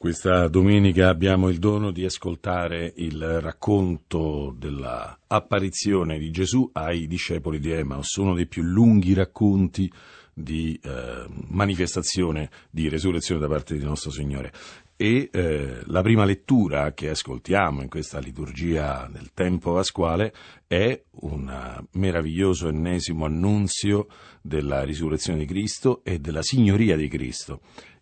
Questa domenica abbiamo il dono di ascoltare il racconto dell'apparizione di Gesù ai discepoli di Emmaus, uno dei più lunghi racconti di eh, manifestazione di resurrezione da parte di nostro Signore. E eh, la prima lettura che ascoltiamo in questa liturgia del tempo pasquale è un meraviglioso ennesimo annunzio della risurrezione di Cristo e della signoria di Cristo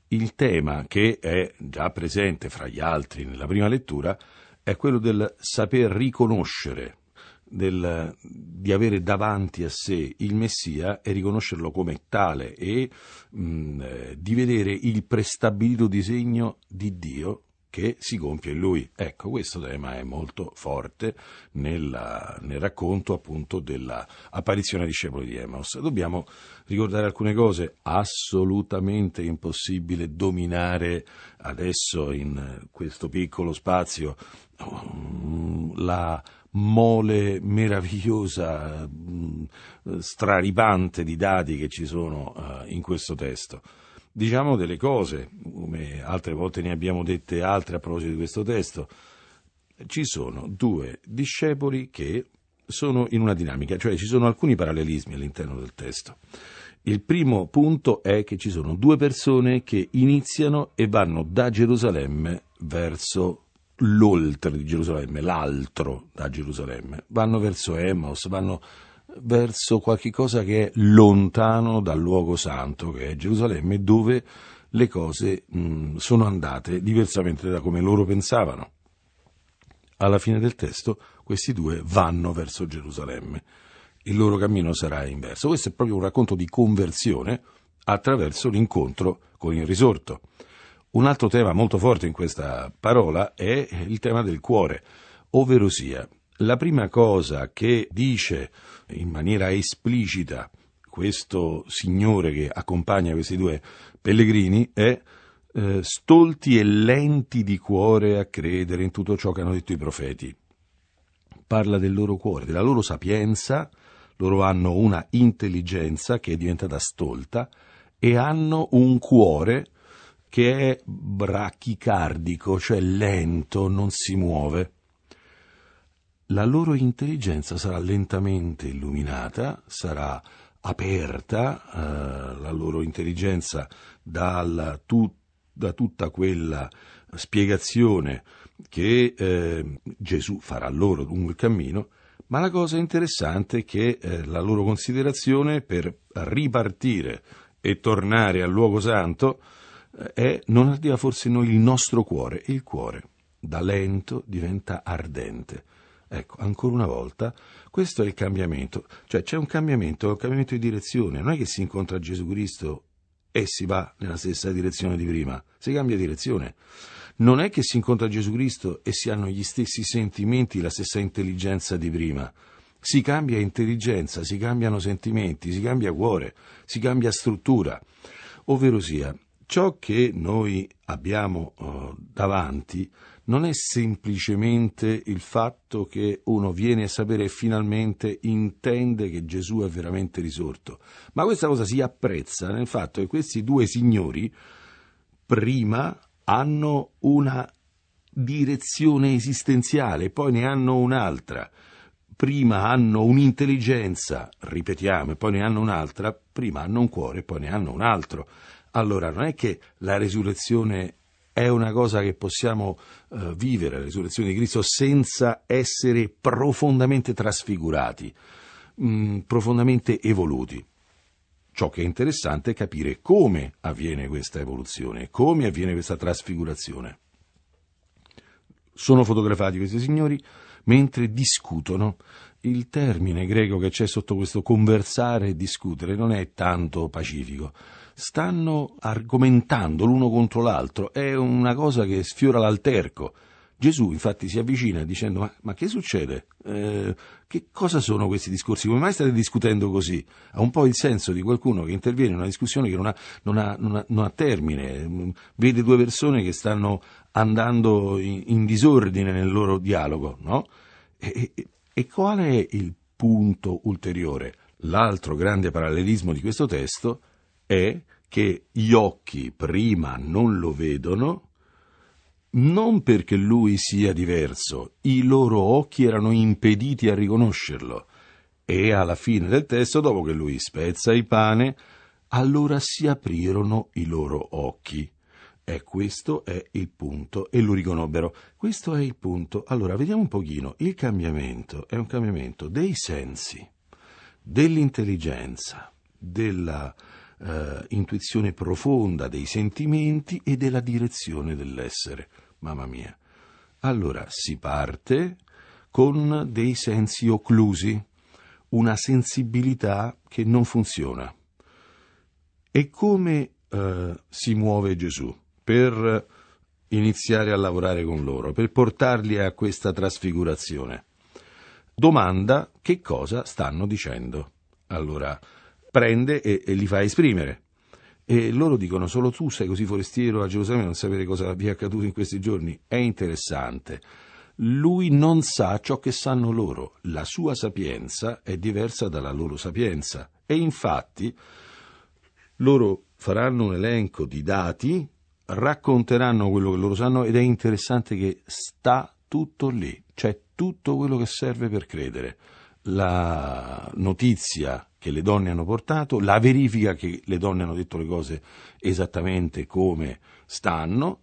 il tema che è già presente fra gli altri nella prima lettura è quello del saper riconoscere, del, di avere davanti a sé il Messia e riconoscerlo come tale e mh, eh, di vedere il prestabilito disegno di Dio che si compie in lui. Ecco, questo tema è molto forte nella, nel racconto appunto dell'apparizione ai discepoli di Emmaus. Dobbiamo ricordare alcune cose, assolutamente impossibile dominare adesso in questo piccolo spazio mm, la mole meravigliosa, mm, straripante di dati che ci sono uh, in questo testo diciamo delle cose, come altre volte ne abbiamo dette altre a proposito di questo testo. Ci sono due discepoli che sono in una dinamica, cioè ci sono alcuni parallelismi all'interno del testo. Il primo punto è che ci sono due persone che iniziano e vanno da Gerusalemme verso l'oltre di Gerusalemme, l'altro da Gerusalemme, vanno verso Emmaus, vanno verso qualche cosa che è lontano dal luogo santo, che è Gerusalemme, dove le cose mh, sono andate diversamente da come loro pensavano. Alla fine del testo questi due vanno verso Gerusalemme. Il loro cammino sarà inverso. Questo è proprio un racconto di conversione attraverso l'incontro con il risorto. Un altro tema molto forte in questa parola è il tema del cuore, ovvero sia la prima cosa che dice in maniera esplicita questo signore che accompagna questi due pellegrini è eh, stolti e lenti di cuore a credere in tutto ciò che hanno detto i profeti. Parla del loro cuore, della loro sapienza, loro hanno una intelligenza che è diventata stolta e hanno un cuore che è brachicardico, cioè lento, non si muove la loro intelligenza sarà lentamente illuminata, sarà aperta eh, la loro intelligenza dalla, tu, da tutta quella spiegazione che eh, Gesù farà loro lungo il cammino, ma la cosa interessante è che eh, la loro considerazione per ripartire e tornare al luogo santo eh, è non arriva forse noi il nostro cuore, il cuore da lento diventa ardente Ecco, ancora una volta, questo è il cambiamento, cioè c'è un cambiamento, un cambiamento di direzione, non è che si incontra Gesù Cristo e si va nella stessa direzione di prima, si cambia direzione. Non è che si incontra Gesù Cristo e si hanno gli stessi sentimenti, la stessa intelligenza di prima. Si cambia intelligenza, si cambiano sentimenti, si cambia cuore, si cambia struttura. Ovvero sia, ciò che noi abbiamo uh, davanti non è semplicemente il fatto che uno viene a sapere e finalmente intende che Gesù è veramente risorto, ma questa cosa si apprezza nel fatto che questi due signori prima hanno una direzione esistenziale, poi ne hanno un'altra. Prima hanno un'intelligenza, ripetiamo, e poi ne hanno un'altra, prima hanno un cuore poi ne hanno un altro. Allora non è che la resurrezione è una cosa che possiamo uh, vivere, la risurrezione di Cristo, senza essere profondamente trasfigurati, mh, mm, profondamente evoluti. Ciò che è interessante è capire come avviene questa evoluzione, come avviene questa trasfigurazione. Sono fotografati questi signori mentre discutono. Il termine greco che c'è sotto questo conversare e discutere non è tanto pacifico stanno argomentando l'uno contro l'altro, è una cosa che sfiora l'alterco. Gesù infatti si avvicina dicendo ma, ma che succede? Eh, che cosa sono questi discorsi? Come mai state discutendo così? Ha un po' il senso di qualcuno che interviene in una discussione che non ha, non ha, non ha, non ha termine, vede due persone che stanno andando in, in disordine nel loro dialogo, no? E, e qual è il punto ulteriore? L'altro grande parallelismo di questo testo è che gli occhi prima non lo vedono, non perché lui sia diverso, i loro occhi erano impediti a riconoscerlo. E alla fine del testo, dopo che lui spezza il pane, allora si aprirono i loro occhi. E questo è il punto, e lo riconobbero. Questo è il punto. Allora, vediamo un pochino. Il cambiamento è un cambiamento dei sensi, dell'intelligenza, della eh, intuizione profonda dei sentimenti e della direzione dell'essere. Mamma mia. Allora si parte con dei sensi occlusi, una sensibilità che non funziona. E come eh, si muove Gesù per iniziare a lavorare con loro, per portarli a questa trasfigurazione? Domanda che cosa stanno dicendo. Allora, prende e, e li fa esprimere. E loro dicono: Solo tu sei così forestiero a Gerusalemme, non sapere cosa vi è accaduto in questi giorni. È interessante. Lui non sa ciò che sanno loro. La sua sapienza è diversa dalla loro sapienza. E infatti loro faranno un elenco di dati, racconteranno quello che loro sanno ed è interessante che sta tutto lì. C'è tutto quello che serve per credere. La notizia che le donne hanno portato, la verifica che le donne hanno detto le cose esattamente come stanno,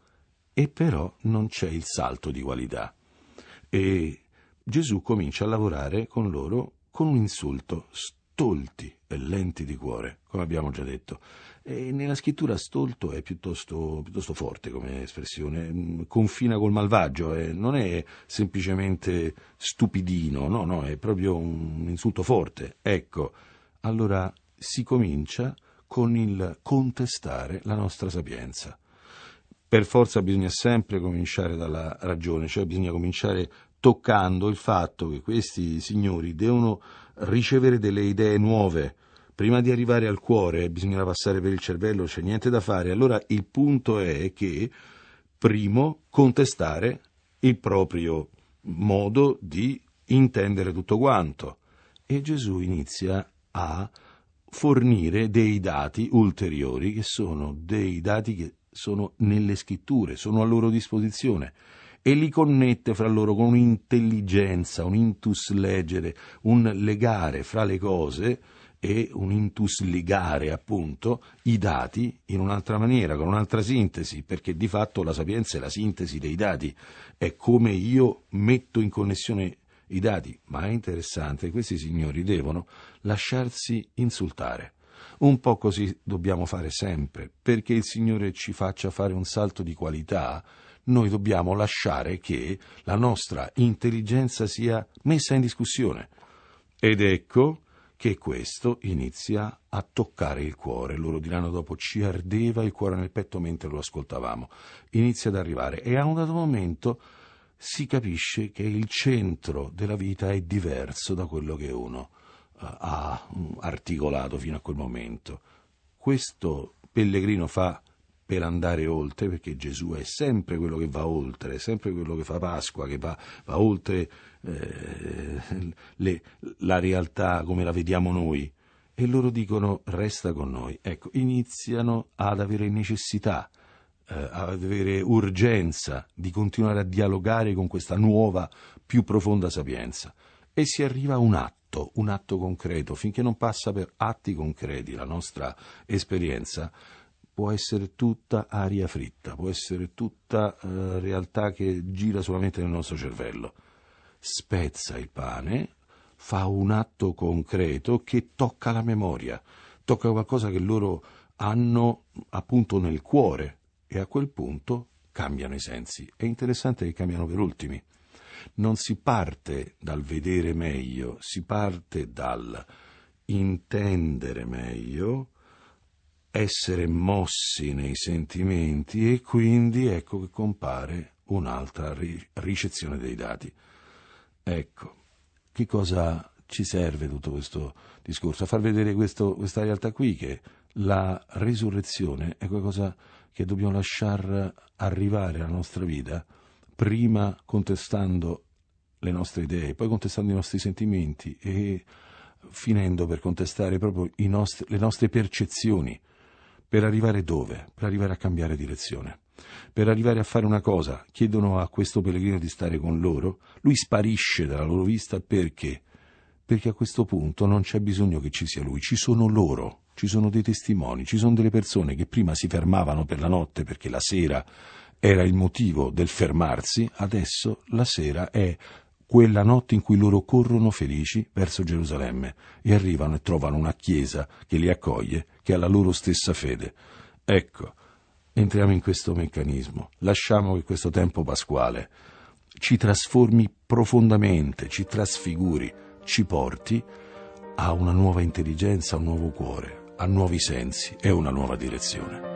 e però non c'è il salto di qualità. E Gesù comincia a lavorare con loro con un insulto, stolti e lenti di cuore, come abbiamo già detto. E nella scrittura stolto è piuttosto, piuttosto forte come espressione, mm, confina col malvagio, eh, non è semplicemente stupidino, no, no, è proprio un insulto forte. Ecco, allora si comincia con il contestare la nostra sapienza. Per forza bisogna sempre cominciare dalla ragione, cioè bisogna cominciare toccando il fatto che questi signori devono ricevere delle idee nuove. Prima di arrivare al cuore bisogna passare per il cervello, c'è niente da fare. Allora il punto è che, primo, contestare il proprio modo di intendere tutto quanto. E Gesù inizia a fornire dei dati ulteriori che sono dei dati che sono nelle scritture, sono a loro disposizione e li connette fra loro con un'intelligenza, un intus leggere, un legare fra le cose e un intus ligare appunto i dati in un'altra maniera, con un'altra sintesi, perché di fatto la sapienza è la sintesi dei dati, è come io metto in connessione i dati, ma è interessante, questi signori devono lasciarsi insultare. Un po' così dobbiamo fare sempre, perché il Signore ci faccia fare un salto di qualità, noi dobbiamo lasciare che la nostra intelligenza sia messa in discussione. Ed ecco che questo inizia a toccare il cuore. Loro diranno dopo ci ardeva il cuore nel petto mentre lo ascoltavamo. Inizia ad arrivare e a un dato momento si capisce che il centro della vita è diverso da quello che uno uh, ha mm, articolato fino a quel momento. Questo pellegrino fa per andare oltre, perché Gesù è sempre quello che va oltre, è sempre quello che fa Pasqua, che va, va oltre eh, le, la realtà come la vediamo noi. E loro dicono resta con noi. Ecco, iniziano ad avere necessità eh, ad avere urgenza di continuare a dialogare con questa nuova, più profonda sapienza. E si arriva a un atto, un atto concreto, finché non passa per atti concreti la nostra esperienza, può essere tutta aria fritta, può essere tutta eh, realtà che gira solamente nel nostro cervello. Spezza il pane, fa un atto concreto che tocca la memoria, tocca qualcosa che loro hanno appunto nel cuore, e a quel punto cambiano i sensi. È interessante che cambiano per ultimi. Non si parte dal vedere meglio, si parte dal intendere meglio, essere mossi nei sentimenti e quindi ecco che compare un'altra ricezione dei dati. Ecco, che cosa ci serve tutto questo discorso? A far vedere questo, questa realtà qui che la risurrezione è qualcosa che dobbiamo lasciar arrivare alla nostra vita, prima contestando le nostre idee, poi contestando i nostri sentimenti e finendo per contestare proprio nostri, le nostre percezioni, per arrivare dove? Per arrivare a cambiare direzione. Per arrivare a fare una cosa, chiedono a questo pellegrino di stare con loro, lui sparisce dalla loro vista perché? Perché a questo punto non c'è bisogno che ci sia lui, ci sono loro, ci sono dei testimoni, ci sono delle persone che prima si fermavano per la notte perché la sera era il motivo del fermarsi, adesso la sera è quella notte in cui loro corrono felici verso Gerusalemme e arrivano e trovano una chiesa che li accoglie, che ha la loro stessa fede. Ecco, entriamo in questo meccanismo, lasciamo che questo tempo pasquale ci trasformi profondamente, ci trasfiguri, ci porti a una nuova intelligenza, a un nuovo cuore, a nuovi sensi e una nuova direzione.